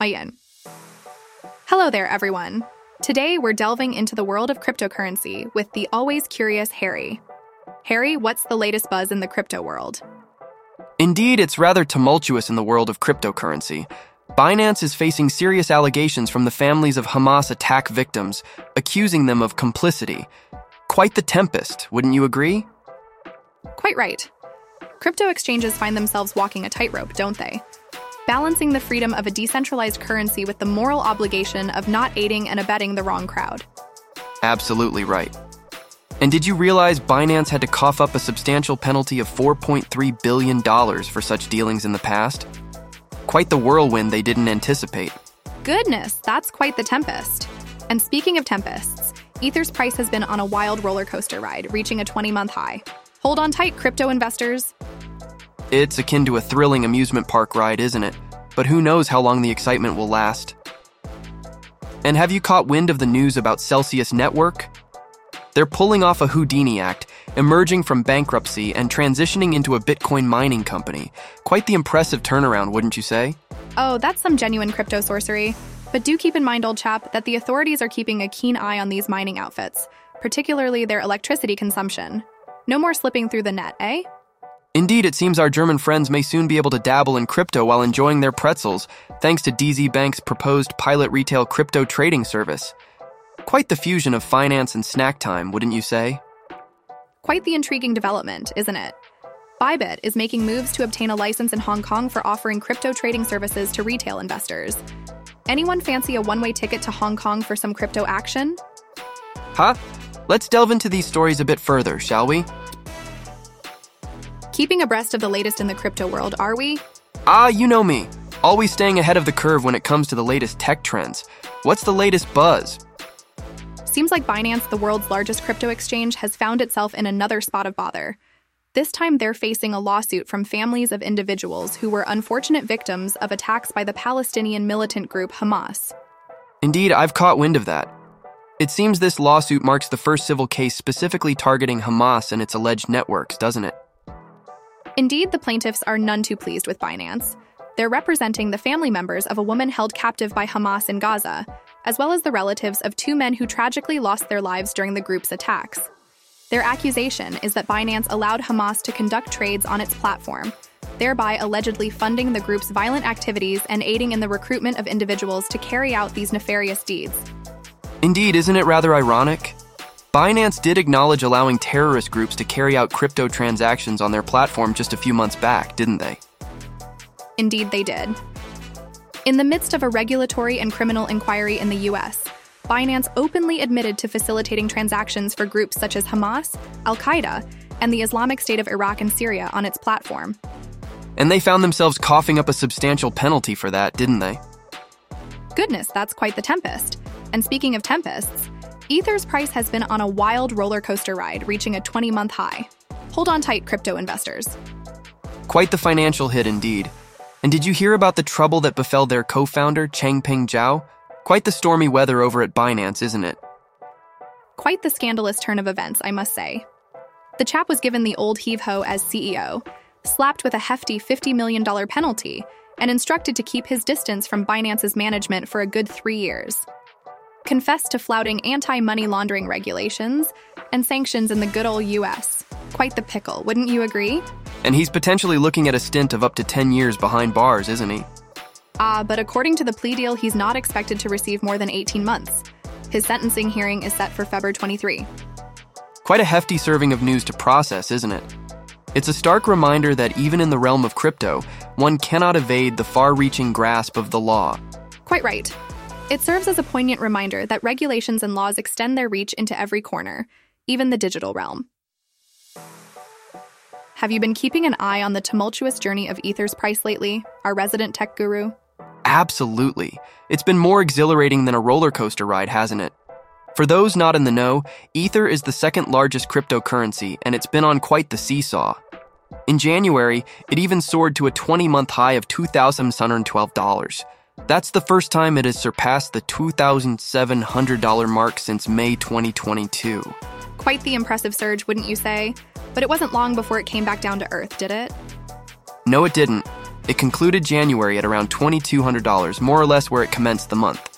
Ayan. Hello there, everyone. Today, we're delving into the world of cryptocurrency with the always curious Harry. Harry, what's the latest buzz in the crypto world? Indeed, it's rather tumultuous in the world of cryptocurrency. Binance is facing serious allegations from the families of Hamas attack victims, accusing them of complicity. Quite the tempest, wouldn't you agree? Quite right. Crypto exchanges find themselves walking a tightrope, don't they? Balancing the freedom of a decentralized currency with the moral obligation of not aiding and abetting the wrong crowd. Absolutely right. And did you realize Binance had to cough up a substantial penalty of $4.3 billion for such dealings in the past? Quite the whirlwind they didn't anticipate. Goodness, that's quite the tempest. And speaking of tempests, Ether's price has been on a wild roller coaster ride, reaching a 20 month high. Hold on tight, crypto investors. It's akin to a thrilling amusement park ride, isn't it? But who knows how long the excitement will last. And have you caught wind of the news about Celsius Network? They're pulling off a Houdini act, emerging from bankruptcy and transitioning into a Bitcoin mining company. Quite the impressive turnaround, wouldn't you say? Oh, that's some genuine crypto sorcery. But do keep in mind, old chap, that the authorities are keeping a keen eye on these mining outfits, particularly their electricity consumption. No more slipping through the net, eh? Indeed, it seems our German friends may soon be able to dabble in crypto while enjoying their pretzels, thanks to DZ Bank's proposed pilot retail crypto trading service. Quite the fusion of finance and snack time, wouldn't you say? Quite the intriguing development, isn't it? Bybit is making moves to obtain a license in Hong Kong for offering crypto trading services to retail investors. Anyone fancy a one way ticket to Hong Kong for some crypto action? Huh? Let's delve into these stories a bit further, shall we? Keeping abreast of the latest in the crypto world, are we? Ah, you know me. Always staying ahead of the curve when it comes to the latest tech trends. What's the latest buzz? Seems like Binance, the world's largest crypto exchange, has found itself in another spot of bother. This time, they're facing a lawsuit from families of individuals who were unfortunate victims of attacks by the Palestinian militant group Hamas. Indeed, I've caught wind of that. It seems this lawsuit marks the first civil case specifically targeting Hamas and its alleged networks, doesn't it? Indeed, the plaintiffs are none too pleased with Binance. They're representing the family members of a woman held captive by Hamas in Gaza, as well as the relatives of two men who tragically lost their lives during the group's attacks. Their accusation is that Binance allowed Hamas to conduct trades on its platform, thereby allegedly funding the group's violent activities and aiding in the recruitment of individuals to carry out these nefarious deeds. Indeed, isn't it rather ironic? Binance did acknowledge allowing terrorist groups to carry out crypto transactions on their platform just a few months back, didn't they? Indeed, they did. In the midst of a regulatory and criminal inquiry in the US, Binance openly admitted to facilitating transactions for groups such as Hamas, Al Qaeda, and the Islamic State of Iraq and Syria on its platform. And they found themselves coughing up a substantial penalty for that, didn't they? Goodness, that's quite the tempest. And speaking of tempests, Ether's price has been on a wild roller coaster ride, reaching a 20 month high. Hold on tight, crypto investors. Quite the financial hit indeed. And did you hear about the trouble that befell their co founder, Changpeng Zhao? Quite the stormy weather over at Binance, isn't it? Quite the scandalous turn of events, I must say. The chap was given the old heave ho as CEO, slapped with a hefty $50 million penalty, and instructed to keep his distance from Binance's management for a good three years. Confessed to flouting anti money laundering regulations and sanctions in the good old US. Quite the pickle, wouldn't you agree? And he's potentially looking at a stint of up to 10 years behind bars, isn't he? Ah, uh, but according to the plea deal, he's not expected to receive more than 18 months. His sentencing hearing is set for February 23. Quite a hefty serving of news to process, isn't it? It's a stark reminder that even in the realm of crypto, one cannot evade the far reaching grasp of the law. Quite right. It serves as a poignant reminder that regulations and laws extend their reach into every corner, even the digital realm. Have you been keeping an eye on the tumultuous journey of Ether's price lately, our resident tech guru? Absolutely. It's been more exhilarating than a roller coaster ride, hasn't it? For those not in the know, Ether is the second largest cryptocurrency, and it's been on quite the seesaw. In January, it even soared to a 20 month high of $2,712. That's the first time it has surpassed the $2,700 mark since May 2022. Quite the impressive surge, wouldn't you say? But it wasn't long before it came back down to earth, did it? No, it didn't. It concluded January at around $2,200, more or less where it commenced the month.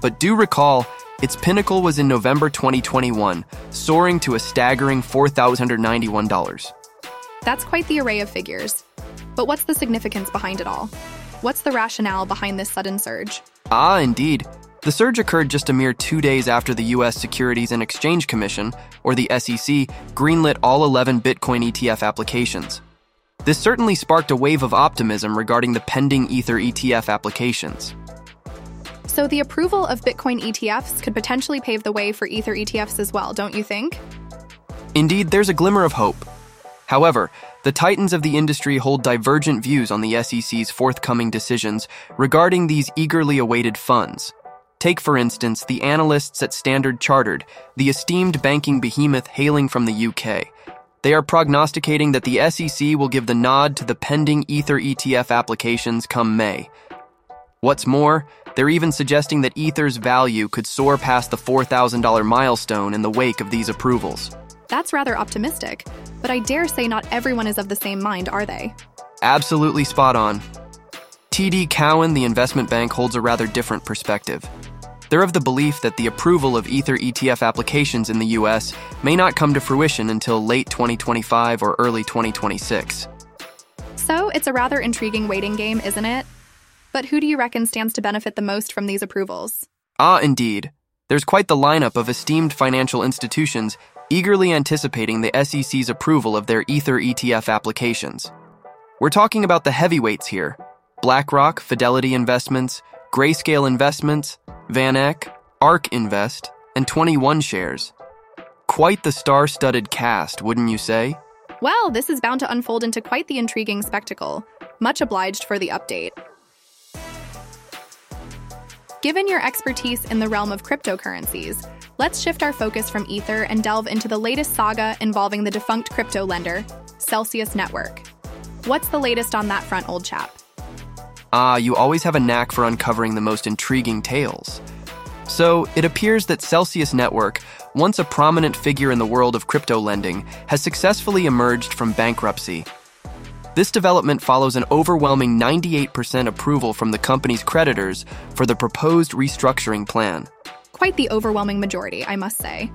But do recall, its pinnacle was in November 2021, soaring to a staggering $4,091. That's quite the array of figures. But what's the significance behind it all? What's the rationale behind this sudden surge? Ah, indeed. The surge occurred just a mere two days after the U.S. Securities and Exchange Commission, or the SEC, greenlit all 11 Bitcoin ETF applications. This certainly sparked a wave of optimism regarding the pending Ether ETF applications. So, the approval of Bitcoin ETFs could potentially pave the way for Ether ETFs as well, don't you think? Indeed, there's a glimmer of hope. However, the titans of the industry hold divergent views on the SEC's forthcoming decisions regarding these eagerly awaited funds. Take, for instance, the analysts at Standard Chartered, the esteemed banking behemoth hailing from the UK. They are prognosticating that the SEC will give the nod to the pending Ether ETF applications come May. What's more, they're even suggesting that Ether's value could soar past the $4,000 milestone in the wake of these approvals. That's rather optimistic, but I dare say not everyone is of the same mind, are they? Absolutely spot on. TD Cowen, the investment bank, holds a rather different perspective. They're of the belief that the approval of Ether ETF applications in the US may not come to fruition until late 2025 or early 2026. So, it's a rather intriguing waiting game, isn't it? But who do you reckon stands to benefit the most from these approvals? Ah, indeed. There's quite the lineup of esteemed financial institutions eagerly anticipating the SEC's approval of their Ether ETF applications. We're talking about the heavyweights here BlackRock, Fidelity Investments, Grayscale Investments, VanEck, ARK Invest, and 21 Shares. Quite the star studded cast, wouldn't you say? Well, this is bound to unfold into quite the intriguing spectacle. Much obliged for the update. Given your expertise in the realm of cryptocurrencies, let's shift our focus from Ether and delve into the latest saga involving the defunct crypto lender, Celsius Network. What's the latest on that front, old chap? Ah, you always have a knack for uncovering the most intriguing tales. So, it appears that Celsius Network, once a prominent figure in the world of crypto lending, has successfully emerged from bankruptcy this development follows an overwhelming 98% approval from the company's creditors for the proposed restructuring plan. Quite the overwhelming majority, I must say.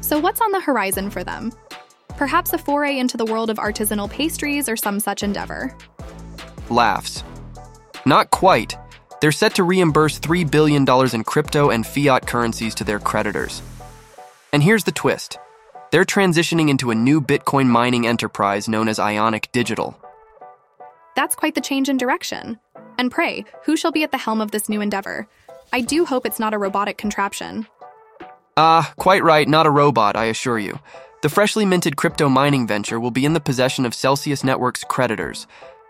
So, what's on the horizon for them? Perhaps a foray into the world of artisanal pastries or some such endeavor. Laughs. Not quite. They're set to reimburse $3 billion in crypto and fiat currencies to their creditors. And here's the twist they're transitioning into a new Bitcoin mining enterprise known as Ionic Digital. That's quite the change in direction. And pray, who shall be at the helm of this new endeavor? I do hope it's not a robotic contraption. Ah, uh, quite right, not a robot, I assure you. The freshly minted crypto mining venture will be in the possession of Celsius Network's creditors.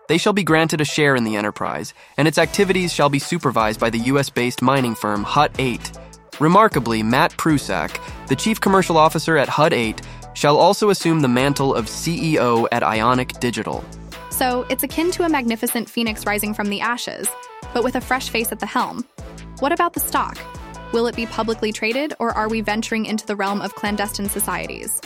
They shall be granted a share in the enterprise, and its activities shall be supervised by the US based mining firm Hut 8. Remarkably, Matt Prusak, the chief commercial officer at Hut 8, shall also assume the mantle of CEO at Ionic Digital. So it's akin to a magnificent phoenix rising from the ashes, but with a fresh face at the helm. What about the stock? Will it be publicly traded, or are we venturing into the realm of clandestine societies?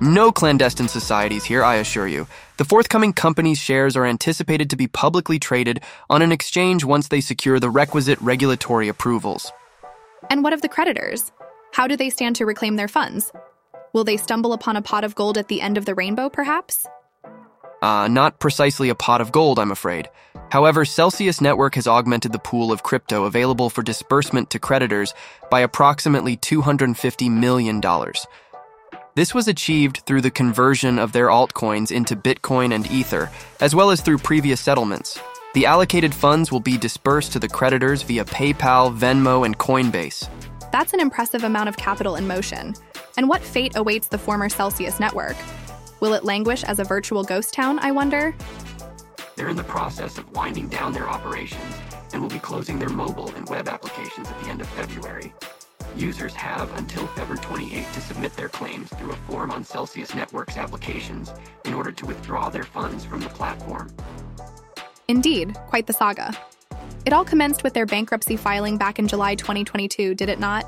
No clandestine societies here, I assure you. The forthcoming company's shares are anticipated to be publicly traded on an exchange once they secure the requisite regulatory approvals. And what of the creditors? How do they stand to reclaim their funds? Will they stumble upon a pot of gold at the end of the rainbow, perhaps? Uh, not precisely a pot of gold, I'm afraid. However, Celsius Network has augmented the pool of crypto available for disbursement to creditors by approximately $250 million. This was achieved through the conversion of their altcoins into Bitcoin and Ether, as well as through previous settlements. The allocated funds will be dispersed to the creditors via PayPal, Venmo, and Coinbase. That's an impressive amount of capital in motion. And what fate awaits the former Celsius network? Will it languish as a virtual ghost town, I wonder? They're in the process of winding down their operations and will be closing their mobile and web applications at the end of February. Users have until February 28 to submit their claims through a form on Celsius Network's applications in order to withdraw their funds from the platform. Indeed, quite the saga. It all commenced with their bankruptcy filing back in July 2022, did it not?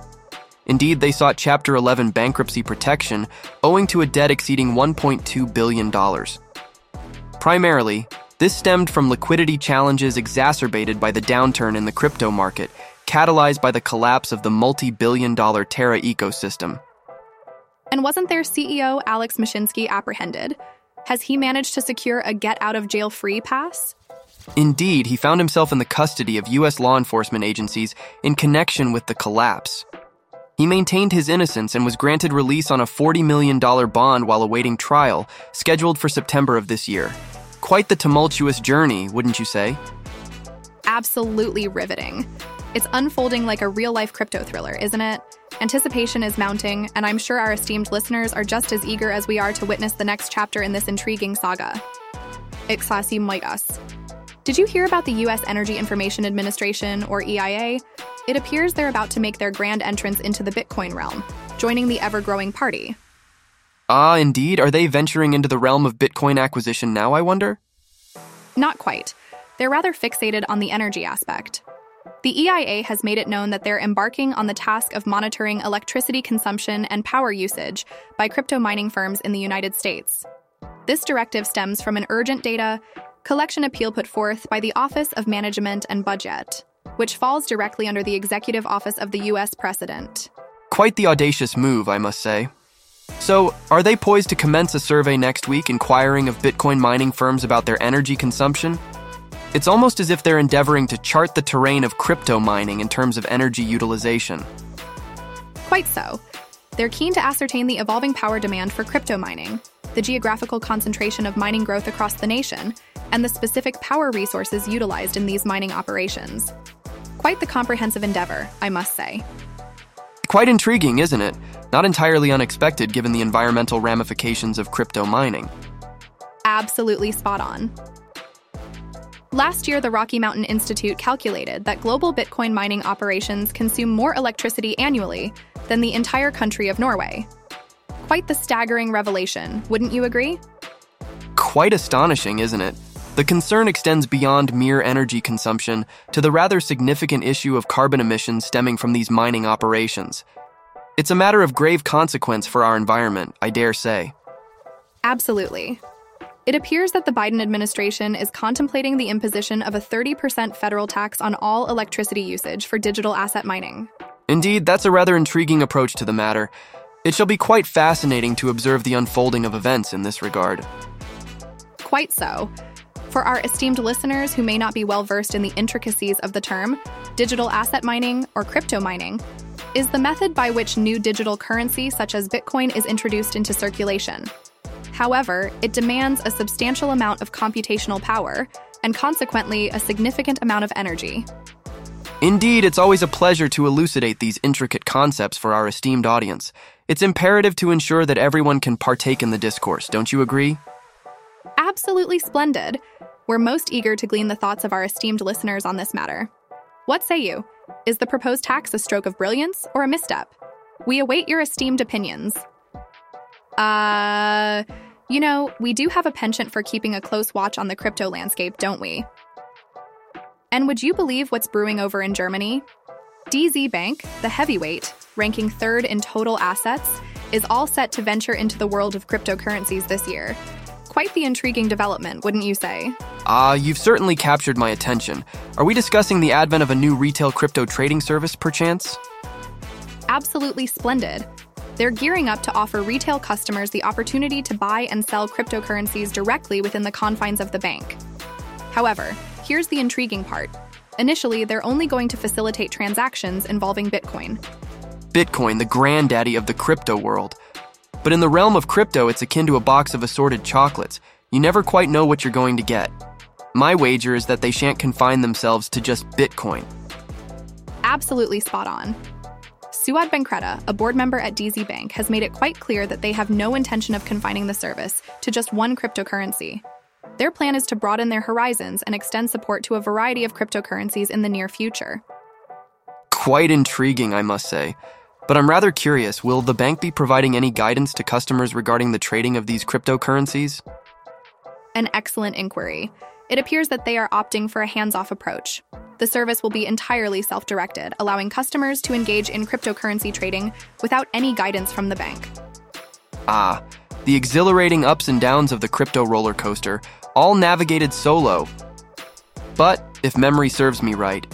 Indeed, they sought Chapter 11 bankruptcy protection owing to a debt exceeding $1.2 billion. Primarily, This stemmed from liquidity challenges exacerbated by the downturn in the crypto market, catalyzed by the collapse of the multi billion dollar Terra ecosystem. And wasn't their CEO, Alex Mashinsky, apprehended? Has he managed to secure a get out of jail free pass? Indeed, he found himself in the custody of U.S. law enforcement agencies in connection with the collapse. He maintained his innocence and was granted release on a $40 million bond while awaiting trial, scheduled for September of this year. Quite the tumultuous journey, wouldn't you say? Absolutely riveting. It's unfolding like a real life crypto thriller, isn't it? Anticipation is mounting, and I'm sure our esteemed listeners are just as eager as we are to witness the next chapter in this intriguing saga. Ixasi Moigas. Did you hear about the U.S. Energy Information Administration, or EIA? It appears they're about to make their grand entrance into the Bitcoin realm, joining the ever growing party. Ah, indeed. Are they venturing into the realm of Bitcoin acquisition now, I wonder? Not quite. They're rather fixated on the energy aspect. The EIA has made it known that they're embarking on the task of monitoring electricity consumption and power usage by crypto mining firms in the United States. This directive stems from an urgent data collection appeal put forth by the Office of Management and Budget, which falls directly under the Executive Office of the U.S. President. Quite the audacious move, I must say. So, are they poised to commence a survey next week inquiring of Bitcoin mining firms about their energy consumption? It's almost as if they're endeavoring to chart the terrain of crypto mining in terms of energy utilization. Quite so. They're keen to ascertain the evolving power demand for crypto mining, the geographical concentration of mining growth across the nation, and the specific power resources utilized in these mining operations. Quite the comprehensive endeavor, I must say. Quite intriguing, isn't it? Not entirely unexpected given the environmental ramifications of crypto mining. Absolutely spot on. Last year, the Rocky Mountain Institute calculated that global Bitcoin mining operations consume more electricity annually than the entire country of Norway. Quite the staggering revelation, wouldn't you agree? Quite astonishing, isn't it? The concern extends beyond mere energy consumption to the rather significant issue of carbon emissions stemming from these mining operations. It's a matter of grave consequence for our environment, I dare say. Absolutely. It appears that the Biden administration is contemplating the imposition of a 30% federal tax on all electricity usage for digital asset mining. Indeed, that's a rather intriguing approach to the matter. It shall be quite fascinating to observe the unfolding of events in this regard. Quite so. For our esteemed listeners who may not be well versed in the intricacies of the term, digital asset mining or crypto mining is the method by which new digital currency such as Bitcoin is introduced into circulation. However, it demands a substantial amount of computational power and consequently a significant amount of energy. Indeed, it's always a pleasure to elucidate these intricate concepts for our esteemed audience. It's imperative to ensure that everyone can partake in the discourse, don't you agree? Absolutely splendid. We're most eager to glean the thoughts of our esteemed listeners on this matter. What say you? Is the proposed tax a stroke of brilliance or a misstep? We await your esteemed opinions. Uh, you know, we do have a penchant for keeping a close watch on the crypto landscape, don't we? And would you believe what's brewing over in Germany? DZ Bank, the heavyweight, ranking third in total assets, is all set to venture into the world of cryptocurrencies this year. Quite the intriguing development, wouldn't you say? Ah, uh, you've certainly captured my attention. Are we discussing the advent of a new retail crypto trading service, perchance? Absolutely splendid. They're gearing up to offer retail customers the opportunity to buy and sell cryptocurrencies directly within the confines of the bank. However, here's the intriguing part. Initially, they're only going to facilitate transactions involving Bitcoin. Bitcoin, the granddaddy of the crypto world. But in the realm of crypto, it's akin to a box of assorted chocolates. You never quite know what you're going to get. My wager is that they shan't confine themselves to just Bitcoin. Absolutely spot on. Souad Benkredda, a board member at DZ Bank, has made it quite clear that they have no intention of confining the service to just one cryptocurrency. Their plan is to broaden their horizons and extend support to a variety of cryptocurrencies in the near future. Quite intriguing, I must say. But I'm rather curious will the bank be providing any guidance to customers regarding the trading of these cryptocurrencies? An excellent inquiry. It appears that they are opting for a hands off approach. The service will be entirely self directed, allowing customers to engage in cryptocurrency trading without any guidance from the bank. Ah, the exhilarating ups and downs of the crypto roller coaster all navigated solo. But, if memory serves me right,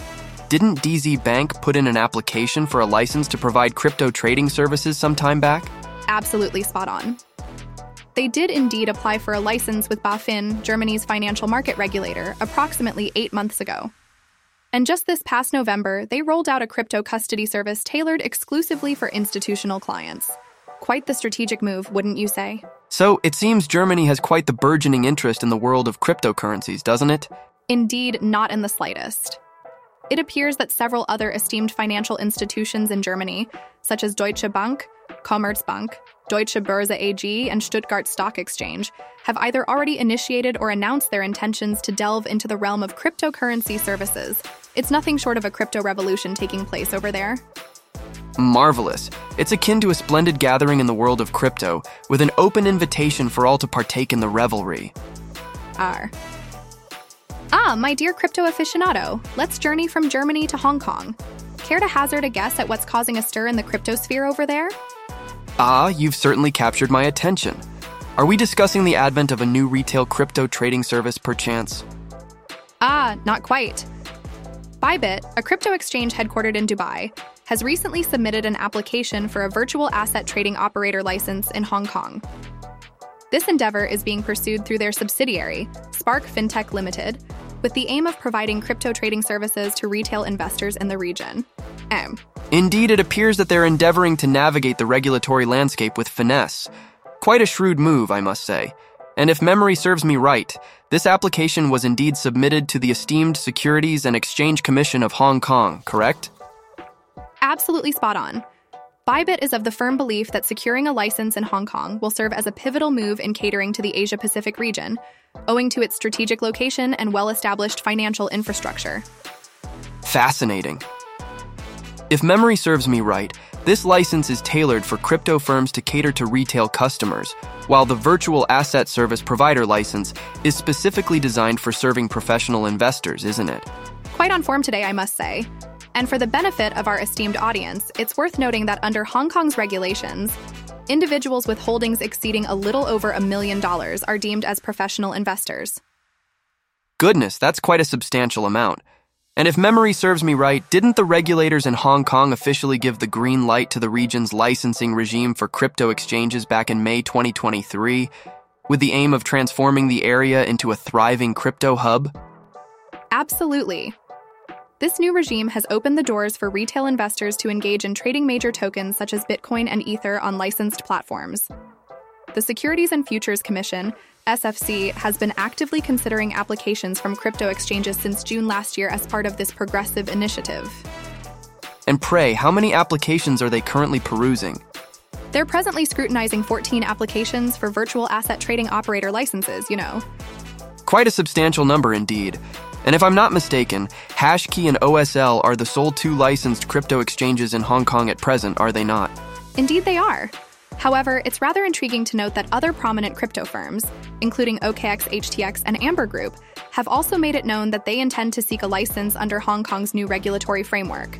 didn't DZ Bank put in an application for a license to provide crypto trading services some time back? Absolutely spot on. They did indeed apply for a license with BaFin, Germany's financial market regulator, approximately eight months ago. And just this past November, they rolled out a crypto custody service tailored exclusively for institutional clients. Quite the strategic move, wouldn't you say? So, it seems Germany has quite the burgeoning interest in the world of cryptocurrencies, doesn't it? Indeed, not in the slightest. It appears that several other esteemed financial institutions in Germany, such as Deutsche Bank, Commerzbank, Deutsche Börse AG, and Stuttgart Stock Exchange, have either already initiated or announced their intentions to delve into the realm of cryptocurrency services. It's nothing short of a crypto revolution taking place over there. Marvelous. It's akin to a splendid gathering in the world of crypto, with an open invitation for all to partake in the revelry. R. Ah, my dear crypto aficionado, let's journey from Germany to Hong Kong. Care to hazard a guess at what's causing a stir in the crypto sphere over there? Ah, you've certainly captured my attention. Are we discussing the advent of a new retail crypto trading service, perchance? Ah, not quite. Bybit, a crypto exchange headquartered in Dubai, has recently submitted an application for a virtual asset trading operator license in Hong Kong. This endeavor is being pursued through their subsidiary, Spark FinTech Limited, with the aim of providing crypto trading services to retail investors in the region. M. Indeed, it appears that they're endeavoring to navigate the regulatory landscape with finesse. Quite a shrewd move, I must say. And if memory serves me right, this application was indeed submitted to the esteemed Securities and Exchange Commission of Hong Kong, correct? Absolutely spot on. Bybit is of the firm belief that securing a license in Hong Kong will serve as a pivotal move in catering to the Asia Pacific region, owing to its strategic location and well established financial infrastructure. Fascinating. If memory serves me right, this license is tailored for crypto firms to cater to retail customers, while the virtual asset service provider license is specifically designed for serving professional investors, isn't it? Quite on form today, I must say. And for the benefit of our esteemed audience, it's worth noting that under Hong Kong's regulations, individuals with holdings exceeding a little over a million dollars are deemed as professional investors. Goodness, that's quite a substantial amount. And if memory serves me right, didn't the regulators in Hong Kong officially give the green light to the region's licensing regime for crypto exchanges back in May 2023, with the aim of transforming the area into a thriving crypto hub? Absolutely. This new regime has opened the doors for retail investors to engage in trading major tokens such as Bitcoin and Ether on licensed platforms. The Securities and Futures Commission, SFC, has been actively considering applications from crypto exchanges since June last year as part of this progressive initiative. And pray, how many applications are they currently perusing? They're presently scrutinizing 14 applications for virtual asset trading operator licenses, you know. Quite a substantial number indeed. And if I'm not mistaken, Hashkey and OSL are the sole two licensed crypto exchanges in Hong Kong at present, are they not? Indeed, they are. However, it's rather intriguing to note that other prominent crypto firms, including OKX, HTX, and Amber Group, have also made it known that they intend to seek a license under Hong Kong's new regulatory framework.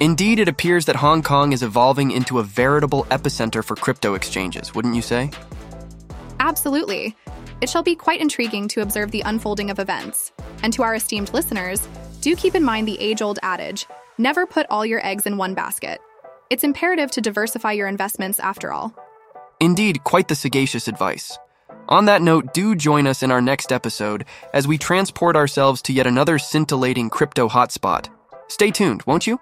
Indeed, it appears that Hong Kong is evolving into a veritable epicenter for crypto exchanges, wouldn't you say? Absolutely. It shall be quite intriguing to observe the unfolding of events. And to our esteemed listeners, do keep in mind the age old adage never put all your eggs in one basket. It's imperative to diversify your investments after all. Indeed, quite the sagacious advice. On that note, do join us in our next episode as we transport ourselves to yet another scintillating crypto hotspot. Stay tuned, won't you?